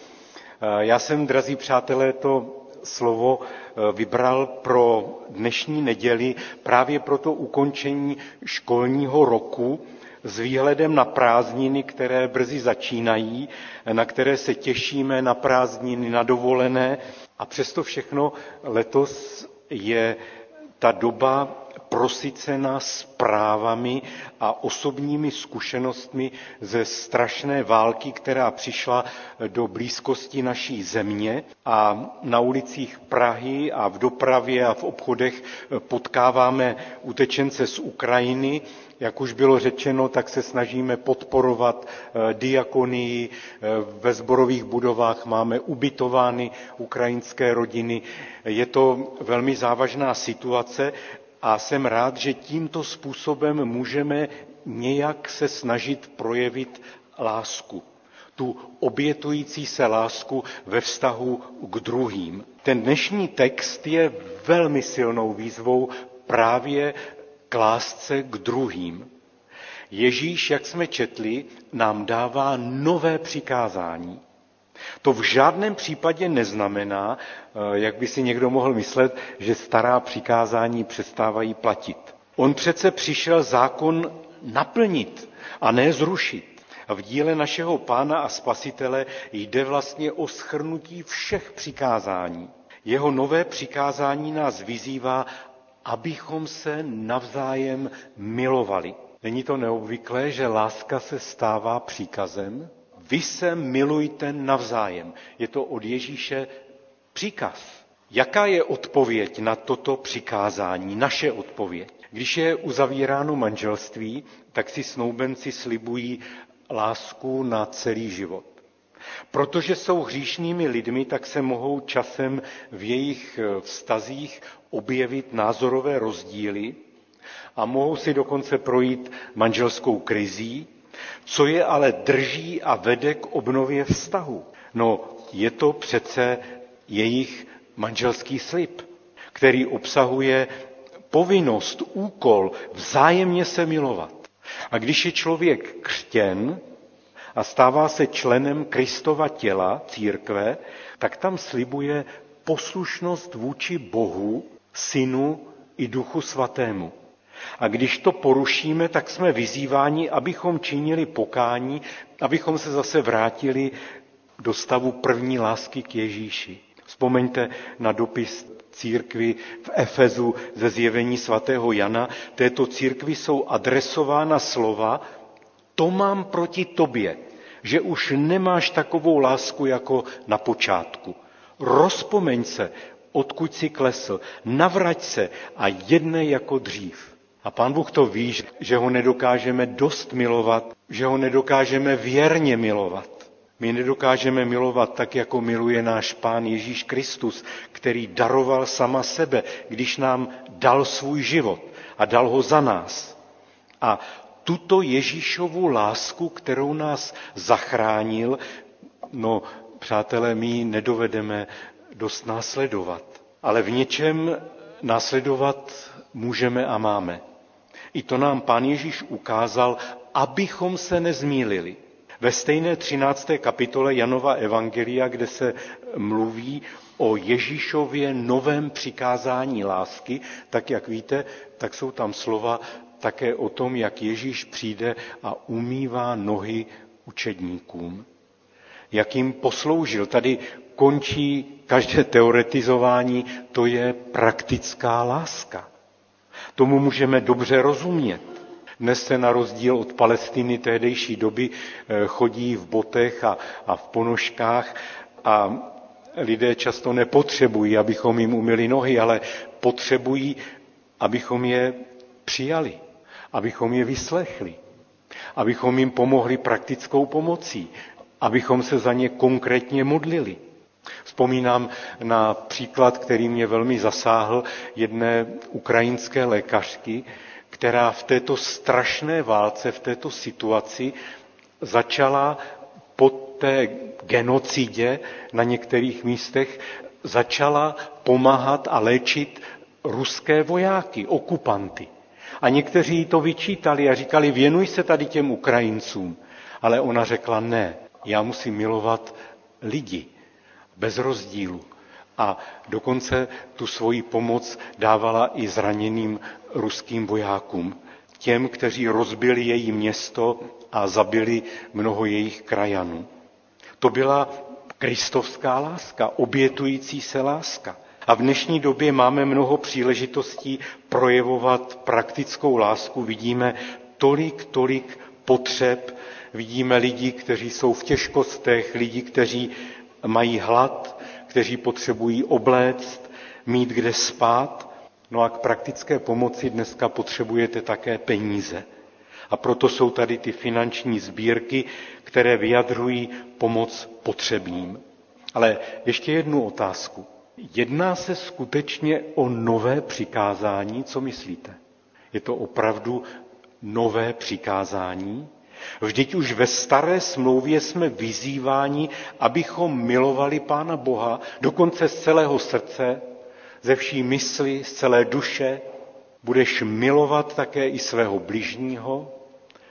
Já jsem, drazí přátelé, to slovo eh, vybral pro dnešní neděli právě pro to ukončení školního roku s výhledem na prázdniny, které brzy začínají, na které se těšíme, na prázdniny, na dovolené. A přesto všechno letos je ta doba prosycena zprávami a osobními zkušenostmi ze strašné války, která přišla do blízkosti naší země a na ulicích Prahy a v dopravě a v obchodech potkáváme utečence z Ukrajiny, jak už bylo řečeno, tak se snažíme podporovat eh, diakonii. Eh, ve zborových budovách máme ubytovány ukrajinské rodiny. Je to velmi závažná situace a jsem rád, že tímto způsobem můžeme nějak se snažit projevit lásku. Tu obětující se lásku ve vztahu k druhým. Ten dnešní text je velmi silnou výzvou právě k lásce k druhým. Ježíš, jak jsme četli, nám dává nové přikázání. To v žádném případě neznamená, eh, jak by si někdo mohl myslet, že stará přikázání přestávají platit. On přece přišel zákon naplnit a ne zrušit. A v díle našeho pána a spasitele jde vlastně o schrnutí všech přikázání. Jeho nové přikázání nás vyzývá, abychom se navzájem milovali. Není to neobvyklé, že láska se stává příkazem? Vy se milujte navzájem. Je to od Ježíše příkaz. Jaká je odpověď na toto přikázání, naše odpověď? Když je uzavíráno manželství, tak si snoubenci slibují lásku na celý život. Protože jsou hříšnými lidmi, tak se mohou časem v jejich vztazích objevit názorové rozdíly a mohou si dokonce projít manželskou krizí, co je ale drží a vede k obnově vztahu? No, je to přece jejich manželský slib, který obsahuje povinnost, úkol vzájemně se milovat. A když je člověk křtěn a stává se členem Kristova těla, církve, tak tam slibuje poslušnost vůči Bohu, Synu i Duchu Svatému. A když to porušíme, tak jsme vyzýváni, abychom činili pokání, abychom se zase vrátili do stavu první lásky k Ježíši. Vzpomeňte na dopis církvi v Efezu ze zjevení svatého Jana. Této církvi jsou adresována slova, to mám proti tobě, že už nemáš takovou lásku jako na počátku. Rozpomeň se, odkud si klesl, navrať se a jednej jako dřív. A pán Bůh to ví, že ho nedokážeme dost milovat, že ho nedokážeme věrně milovat. My nedokážeme milovat tak, jako miluje náš pán Ježíš Kristus, který daroval sama sebe, když nám dal svůj život a dal ho za nás. A tuto Ježíšovu lásku, kterou nás zachránil, no, přátelé, my nedovedeme dost následovat. Ale v něčem následovat můžeme a máme. I to nám pán Ježíš ukázal, abychom se nezmílili. Ve stejné 13. kapitole Janova Evangelia, kde se mluví o Ježíšově novém přikázání lásky, tak jak víte, tak jsou tam slova také o tom, jak Ježíš přijde a umývá nohy učedníkům. Jak jim posloužil. Tady končí každé teoretizování, to je praktická láska. Tomu můžeme dobře rozumět. Dnes se na rozdíl od Palestiny tehdejší doby eh, chodí v botech a, a v ponožkách a lidé často nepotřebují, abychom jim umili nohy, ale potřebují, abychom je přijali, abychom je vyslechli, abychom jim pomohli praktickou pomocí, abychom se za ně konkrétně modlili. Vzpomínám na příklad, který mě velmi zasáhl, jedné ukrajinské lékařky, která v této strašné válce, v této situaci začala po té genocidě na některých místech začala pomáhat a léčit ruské vojáky, okupanty. A někteří to vyčítali a říkali, věnuj se tady těm Ukrajincům. Ale ona řekla, ne, já musím milovat lidi, bez rozdílu. A dokonce tu svoji pomoc dávala i zraněným ruským vojákům, těm, kteří rozbili její město a zabili mnoho jejich krajanů. To byla kristovská láska, obětující se láska. A v dnešní době máme mnoho příležitostí projevovat praktickou lásku. Vidíme tolik, tolik potřeb, vidíme lidi, kteří jsou v těžkostech, lidi, kteří mají hlad, kteří potřebují obléct, mít kde spát. No a k praktické pomoci dneska potřebujete také peníze. A proto jsou tady ty finanční sbírky, které vyjadřují pomoc potřebným. Ale ještě jednu otázku. Jedná se skutečně o nové přikázání? Co myslíte? Je to opravdu nové přikázání? Vždyť už ve staré smlouvě jsme vyzýváni, abychom milovali Pána Boha, dokonce z celého srdce, ze vší mysli, z celé duše. Budeš milovat také i svého bližního,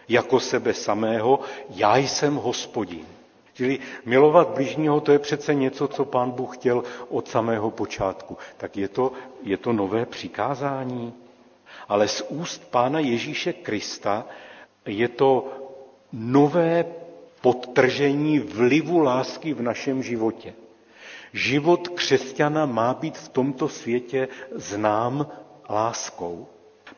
jako sebe samého, já jsem hospodin. Čili milovat bližního, to je přece něco, co pán Bůh chtěl od samého počátku. Tak je to, je to nové přikázání. Ale z úst pána Ježíše Krista je to nové podtržení vlivu lásky v našem životě. Život křesťana má být v tomto světě znám láskou.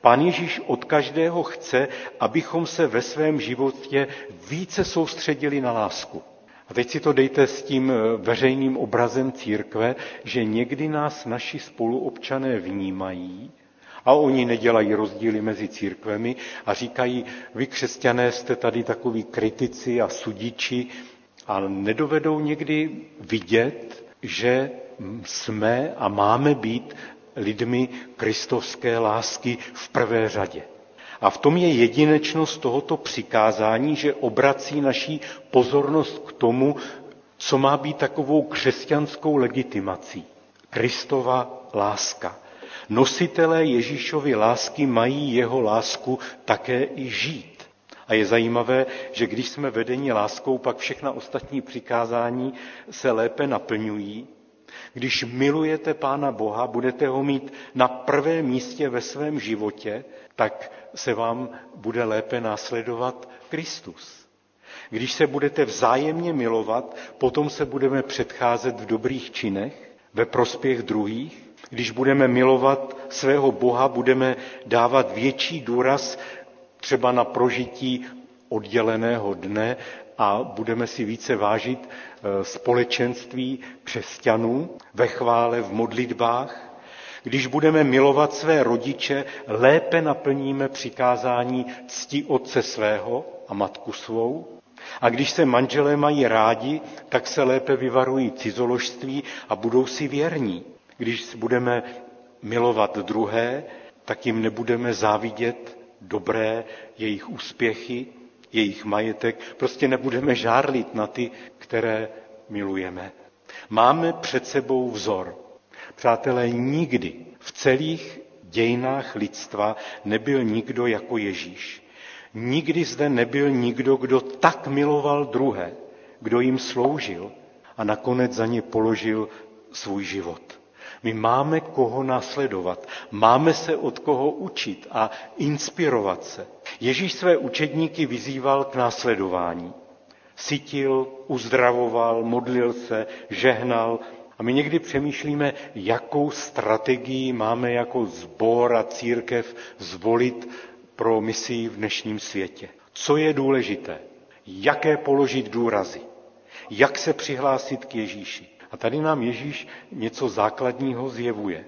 Pán Ježíš od každého chce, abychom se ve svém životě více soustředili na lásku. A teď si to dejte s tím eh, veřejným obrazem církve, že někdy nás naši spoluobčané vnímají a oni nedělají rozdíly mezi církvemi a říkají, vy křesťané jste tady takový kritici a sudiči a nedovedou někdy vidět, že jsme a máme být lidmi kristovské lásky v prvé řadě. A v tom je jedinečnost tohoto přikázání, že obrací naší pozornost k tomu, co má být takovou křesťanskou legitimací. Kristova láska. Nositelé Ježíšovy lásky mají jeho lásku také i žít. A je zajímavé, že když jsme vedeni láskou, pak všechna ostatní přikázání se lépe naplňují. Když milujete Pána Boha, budete ho mít na prvém místě ve svém životě, tak se vám bude lépe následovat Kristus. Když se budete vzájemně milovat, potom se budeme předcházet v dobrých činech, ve prospěch druhých. Když budeme milovat svého Boha, budeme dávat větší důraz třeba na prožití odděleného dne a budeme si více vážit eh, společenství křesťanů ve chvále, v modlitbách. Když budeme milovat své rodiče, lépe naplníme přikázání cti otce svého a matku svou. A když se manželé mají rádi, tak se lépe vyvarují cizoložství a budou si věrní. Když budeme milovat druhé, tak jim nebudeme závidět dobré jejich úspěchy, jejich majetek, prostě nebudeme žárlit na ty, které milujeme. Máme před sebou vzor. Přátelé, nikdy v celých dějinách lidstva nebyl nikdo jako Ježíš. Nikdy zde nebyl nikdo, kdo tak miloval druhé, kdo jim sloužil a nakonec za ně položil svůj život. My máme koho následovat, máme se od koho učit a inspirovat se. Ježíš své učedníky vyzýval k následování. Sytil, uzdravoval, modlil se, žehnal, a my někdy přemýšlíme, jakou strategii máme jako zbor a církev zvolit pro misi v dnešním světě. Co je důležité? Jaké položit důrazy? Jak se přihlásit k Ježíši? A tady nám Ježíš něco základního zjevuje.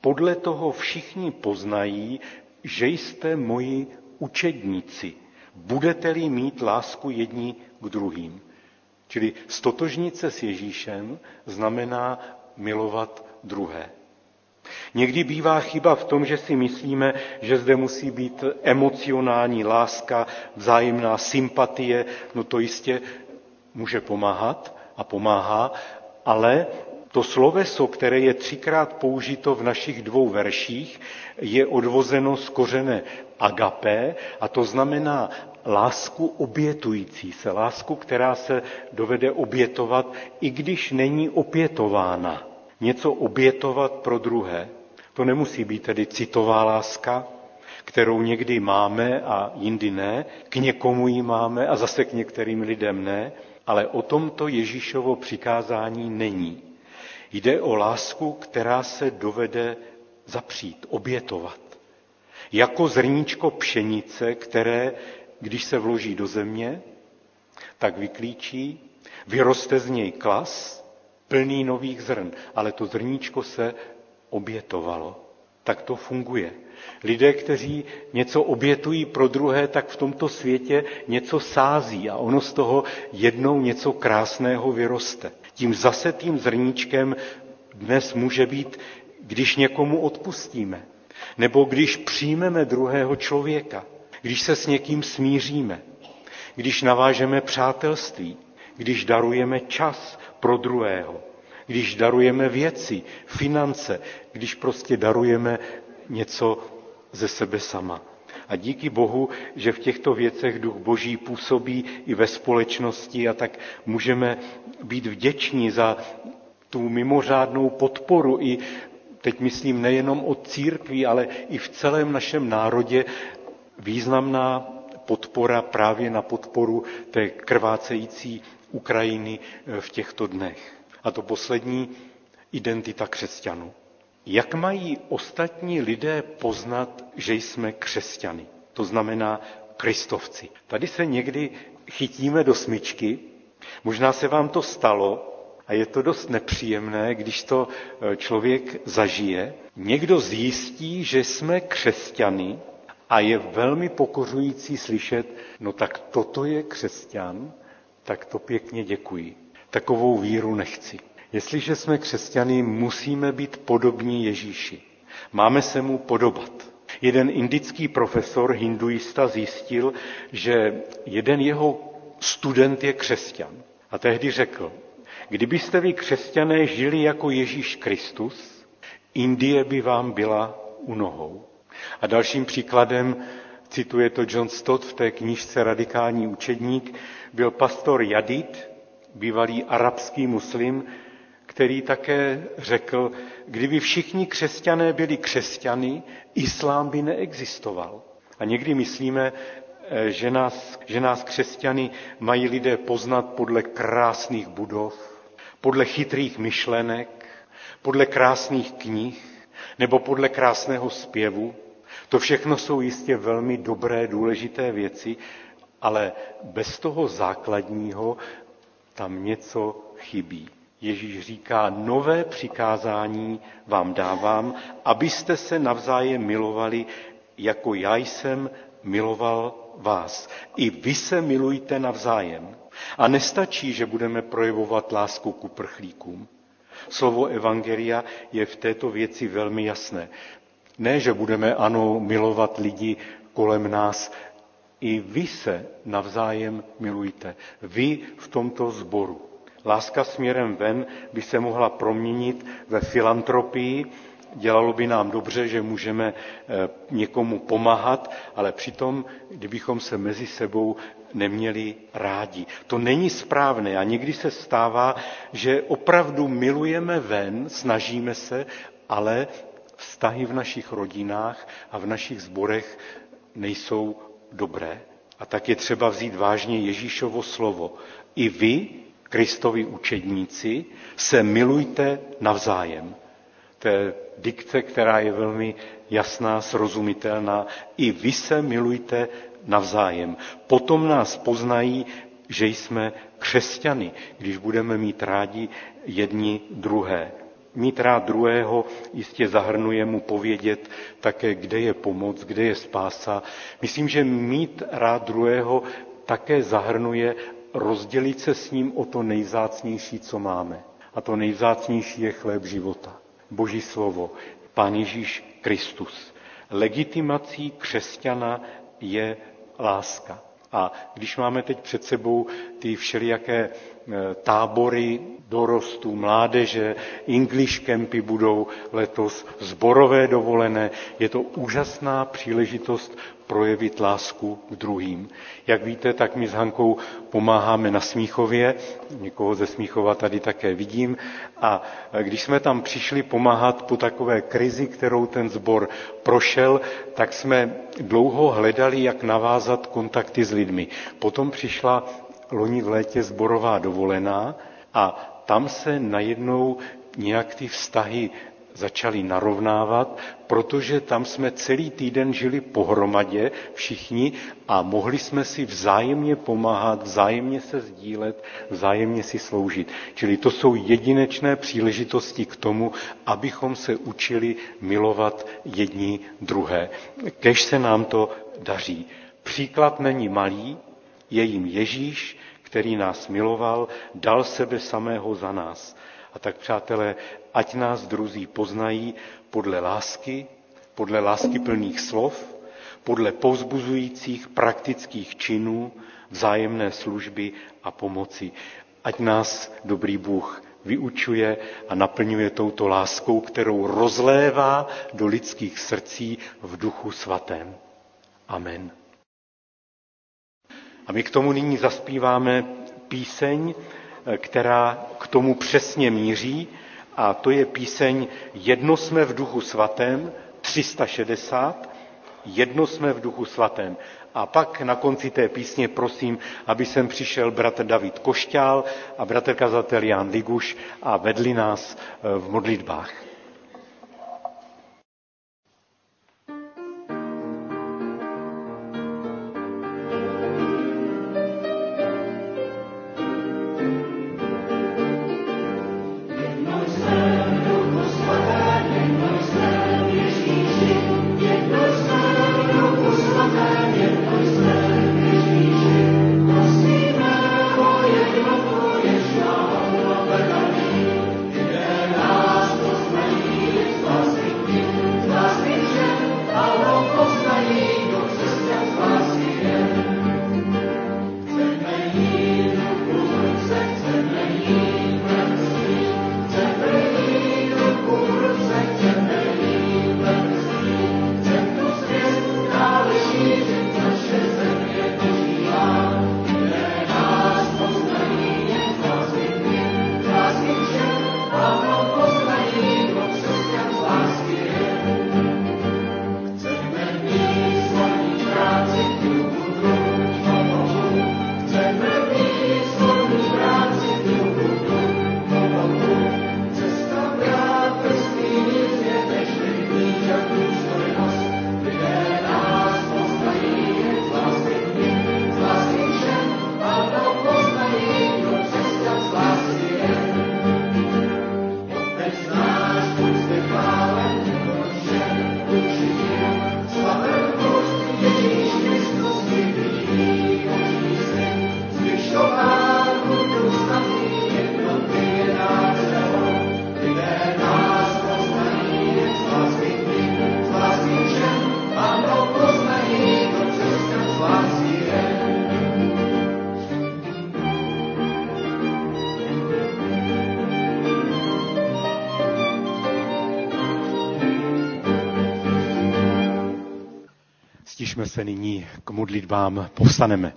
Podle toho všichni poznají, že jste moji učedníci. Budete-li mít lásku jedni k druhým. Čili stotožnit se s Ježíšem znamená milovat druhé. Někdy bývá chyba v tom, že si myslíme, že zde musí být emocionální láska, vzájemná sympatie, no to jistě může pomáhat a pomáhá, ale to sloveso, které je třikrát použito v našich dvou verších, je odvozeno z kořene agapé a to znamená lásku obětující se, lásku, která se dovede obětovat, i když není opětována. Něco obětovat pro druhé. To nemusí být tedy citová láska, kterou někdy máme a jindy ne, k někomu ji máme a zase k některým lidem ne, ale o tomto Ježíšovo přikázání není. Jde o lásku, která se dovede zapřít, obětovat. Jako zrníčko pšenice, které, když se vloží do země, tak vyklíčí, vyroste z něj klas, plný nových zrn, ale to zrníčko se obětovalo. Tak to funguje. Lidé, kteří něco obětují pro druhé, tak v tomto světě něco sází a ono z toho jednou něco krásného vyroste. Tím zasetým zrníčkem dnes může být, když někomu odpustíme, nebo když přijmeme druhého člověka, když se s někým smíříme, když navážeme přátelství, když darujeme čas pro druhého, když darujeme věci, finance, když prostě darujeme něco ze sebe sama. A díky Bohu, že v těchto věcech duch Boží působí i ve společnosti a tak můžeme být vděční za tu mimořádnou podporu i teď myslím nejenom od církví, ale i v celém našem národě významná podpora právě na podporu té krvácející Ukrajiny v těchto dnech. A to poslední, identita křesťanů. Jak mají ostatní lidé poznat, že jsme křesťany? To znamená kristovci. Tady se někdy chytíme do smyčky, možná se vám to stalo a je to dost nepříjemné, když to e, člověk zažije. Někdo zjistí, že jsme křesťany a je velmi pokořující slyšet, no tak toto je křesťan, tak to pěkně děkuji. Takovou víru nechci. Jestliže jsme křesťany, musíme být podobní Ježíši. Máme se mu podobat. Jeden indický profesor, hinduista, zjistil, že jeden jeho student je křesťan. A tehdy řekl, kdybyste vy křesťané žili jako Ježíš Kristus, Indie by vám byla u nohou. A dalším příkladem, cituje to John Stott v té knížce Radikální učedník, byl pastor Jadid, bývalý arabský muslim, který také řekl, kdyby všichni křesťané byli křesťany, islám by neexistoval. A někdy myslíme, eh, že nás, že nás křesťany mají lidé poznat podle krásných budov, podle chytrých myšlenek, podle krásných knih nebo podle krásného zpěvu. To všechno jsou jistě velmi dobré, důležité věci, ale bez toho základního tam něco chybí. Ježíš říká, nové přikázání vám dávám, abyste se navzájem milovali, jako já jsem miloval vás. I vy se milujte navzájem. A nestačí, že budeme projevovat lásku ku prchlíkům. Slovo Evangelia je v této věci velmi jasné. Ne, že budeme, ano, milovat lidi kolem nás, i vy se navzájem milujte. Vy v tomto sboru. Láska směrem ven by se mohla proměnit ve filantropii, dělalo by nám dobře, že můžeme eh, někomu pomáhat, ale přitom, kdybychom se mezi sebou neměli rádi. To není správné a někdy se stává, že opravdu milujeme ven, snažíme se, ale vztahy v našich rodinách a v našich zborech nejsou dobré. A tak je třeba vzít vážně Ježíšovo slovo. I vy, Kristovi učedníci, se milujte navzájem. To je dikce, která je velmi jasná, srozumitelná. I vy se milujte navzájem. Potom nás poznají, že jsme křesťany, když budeme mít rádi jedni druhé. Mít rád druhého jistě zahrnuje mu povědět také, kde je pomoc, kde je spása. Myslím, že mít rád druhého také zahrnuje rozdělit se s ním o to nejzácnější, co máme. A to nejzácnější je chléb života. Boží slovo, Pán Ježíš Kristus. Legitimací křesťana je láska. A když máme teď před sebou ty všelijaké tábory dorostu, mládeže, English campy budou letos, zborové dovolené, je to úžasná příležitost projevit lásku k druhým. Jak víte, tak my s Hankou pomáháme na Smíchově, někoho ze Smíchova tady také vidím, a když jsme tam přišli pomáhat po takové krizi, kterou ten sbor prošel, tak jsme dlouho hledali, jak navázat kontakty s lidmi. Potom přišla loni v létě zborová dovolená a tam se najednou nějak ty vztahy začali narovnávat, protože tam jsme celý týden žili pohromadě všichni a mohli jsme si vzájemně pomáhat, vzájemně se sdílet, vzájemně si sloužit. Čili to jsou jedinečné příležitosti k tomu, abychom se učili milovat jedni druhé. Kež se nám to daří. Příklad není malý, je jim Ježíš, který nás miloval, dal sebe samého za nás. A tak, přátelé, ať nás druzí poznají podle lásky, podle lásky plných slov, podle povzbuzujících praktických činů, vzájemné služby a pomoci. Ať nás dobrý Bůh vyučuje a naplňuje touto láskou, kterou rozlévá do lidských srdcí v duchu svatém. Amen. A my k tomu nyní zaspíváme píseň, která k tomu přesně míří, a to je píseň Jedno jsme v duchu svatém, 360, Jedno jsme v duchu svatém. A pak na konci té písně prosím, aby sem přišel bratr David Košťál a bratr kazatel Jan Liguš a vedli nás eh, v modlitbách. Se nyní k modlitbám, povstaneme.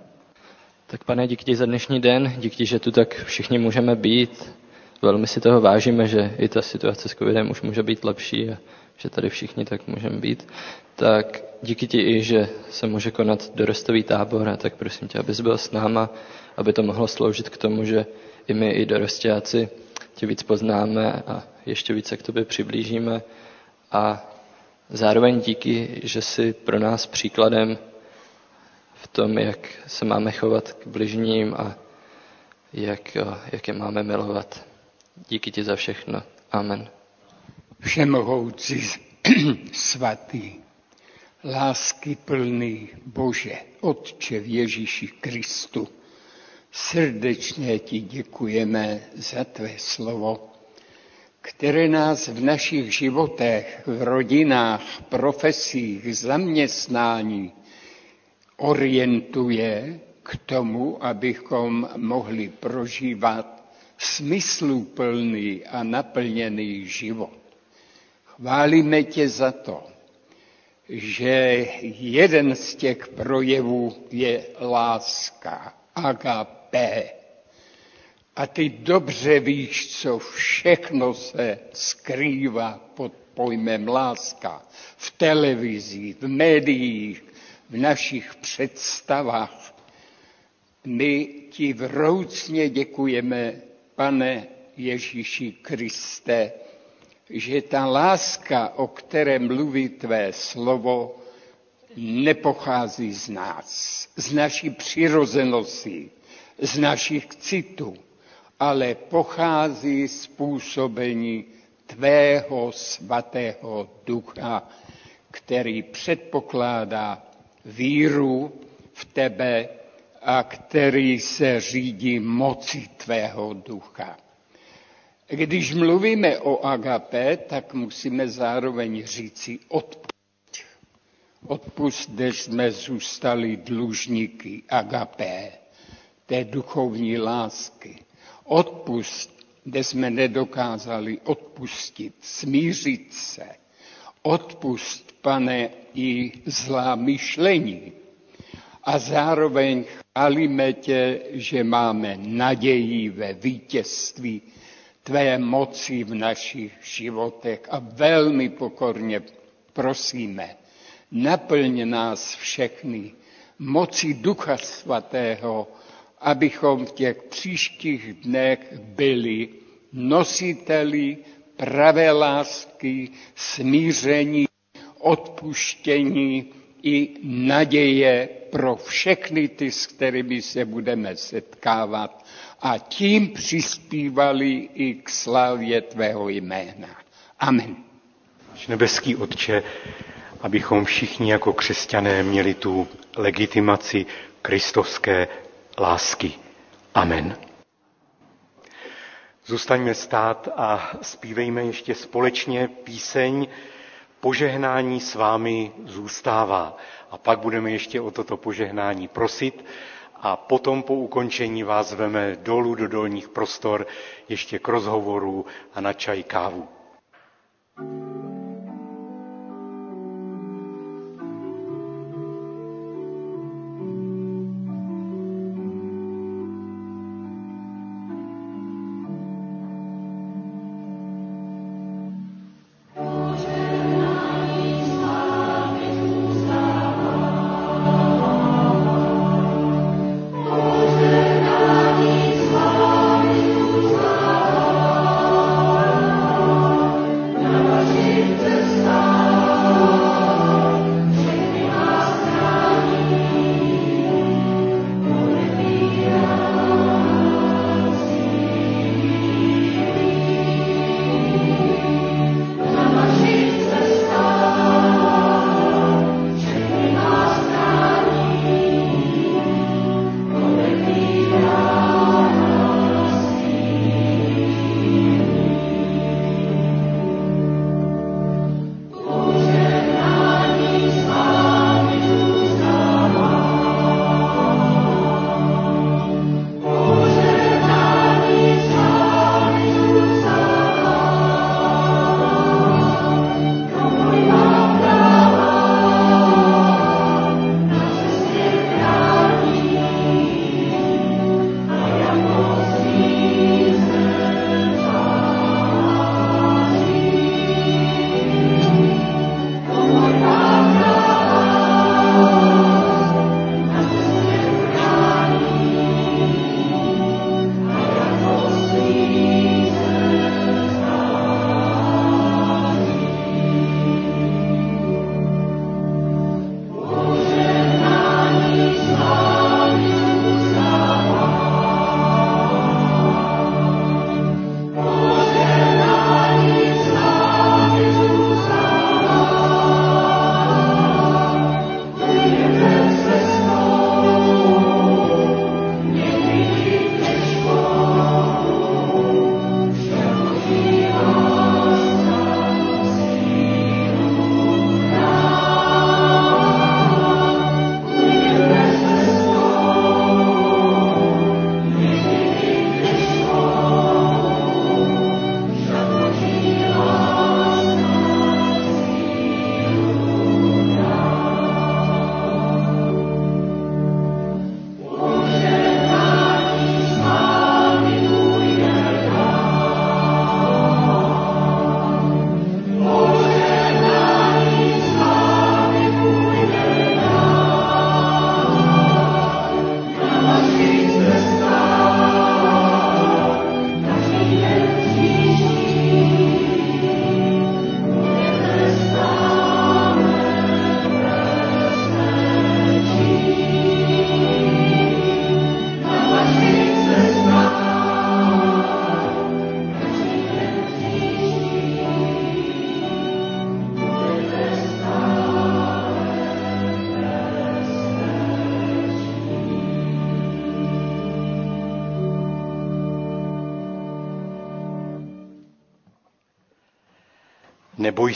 Tak pane, díky ti za dnešní den, díky že tu tak všichni můžeme být. Velmi si toho vážíme, že i ta situace s covidem už může být lepší a že tady všichni tak můžeme být. Tak díky ti i, že se může konat dorostový tábor a tak prosím tě, abys byl s náma, aby to mohlo sloužit k tomu, že i my, i dorostáci tě víc poznáme a ještě více k tobě přiblížíme a Zároveň díky, že jsi pro nás příkladem v tom, jak se máme chovat k bližním a jak, jak je máme milovat. Díky ti za všechno. Amen. Všemohoucí svatý, lásky plný Bože, Otče v Ježíši Kristu, srdečně ti děkujeme za tvé slovo, které nás v našich životech, v rodinách, profesích, zaměstnání orientuje k tomu, abychom mohli prožívat smysluplný a naplněný život. Chválíme tě za to, že jeden z těch projevů je láska, agapé. A ty dobře víš, co všechno se skrývá pod pojmem láska. V televizi, v médiích, v našich představách. My ti vroucně děkujeme, pane Ježíši Kriste, že ta láska, o které mluví tvé slovo, nepochází z nás, z naší přirozenosti, z našich citů, ale pochází z působení tvého svatého ducha, který předpokládá víru v tebe a který se řídí moci tvého ducha. Když mluvíme o agape, tak musíme zároveň říci odpust. Odpust, kde jsme zůstali dlužníky agapé, té duchovní lásky. Odpust, kde jsme nedokázali odpustit, smířit se. Odpust, pane, i zlá myšlení. A zároveň chválíme tě, že máme naději ve vítězství tvé moci v našich životech a velmi pokorně prosíme, naplň nás všechny moci Ducha Svatého, abychom v těch příštích dnech byli nositeli pravé lásky, smíření, odpuštění i naděje pro všechny ty, s kterými se budeme setkávat a tím přispívali i k slávě tvého jména. Amen. Nebeský Otče, abychom všichni jako křesťané měli tu legitimaci kristovské lásky. Amen. Zůstaňme stát a zpívejme ještě společně píseň Požehnání s vámi zůstává. A pak budeme ještě o toto požehnání prosit a potom po ukončení vás veme dolů do dolních prostor ještě k rozhovoru a na čaj kávu. thank you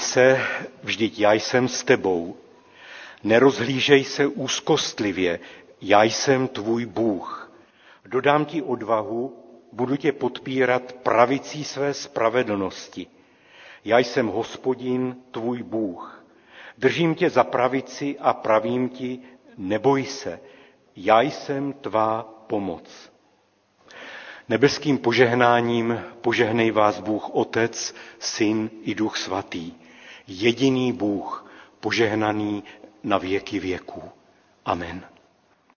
se, vždyť já jsem s tebou. Nerozhlížej se úzkostlivě, já jsem tvůj Bůh. Dodám ti odvahu, budu tě podpírat pravicí své spravedlnosti. Já jsem hospodin, tvůj Bůh. Držím tě za pravici a pravím ti, neboj se, já jsem tvá pomoc. Nebeským požehnáním požehnej vás Bůh Otec, Syn i Duch Svatý. Jediný Bůh, požehnaný na věky věků. Amen.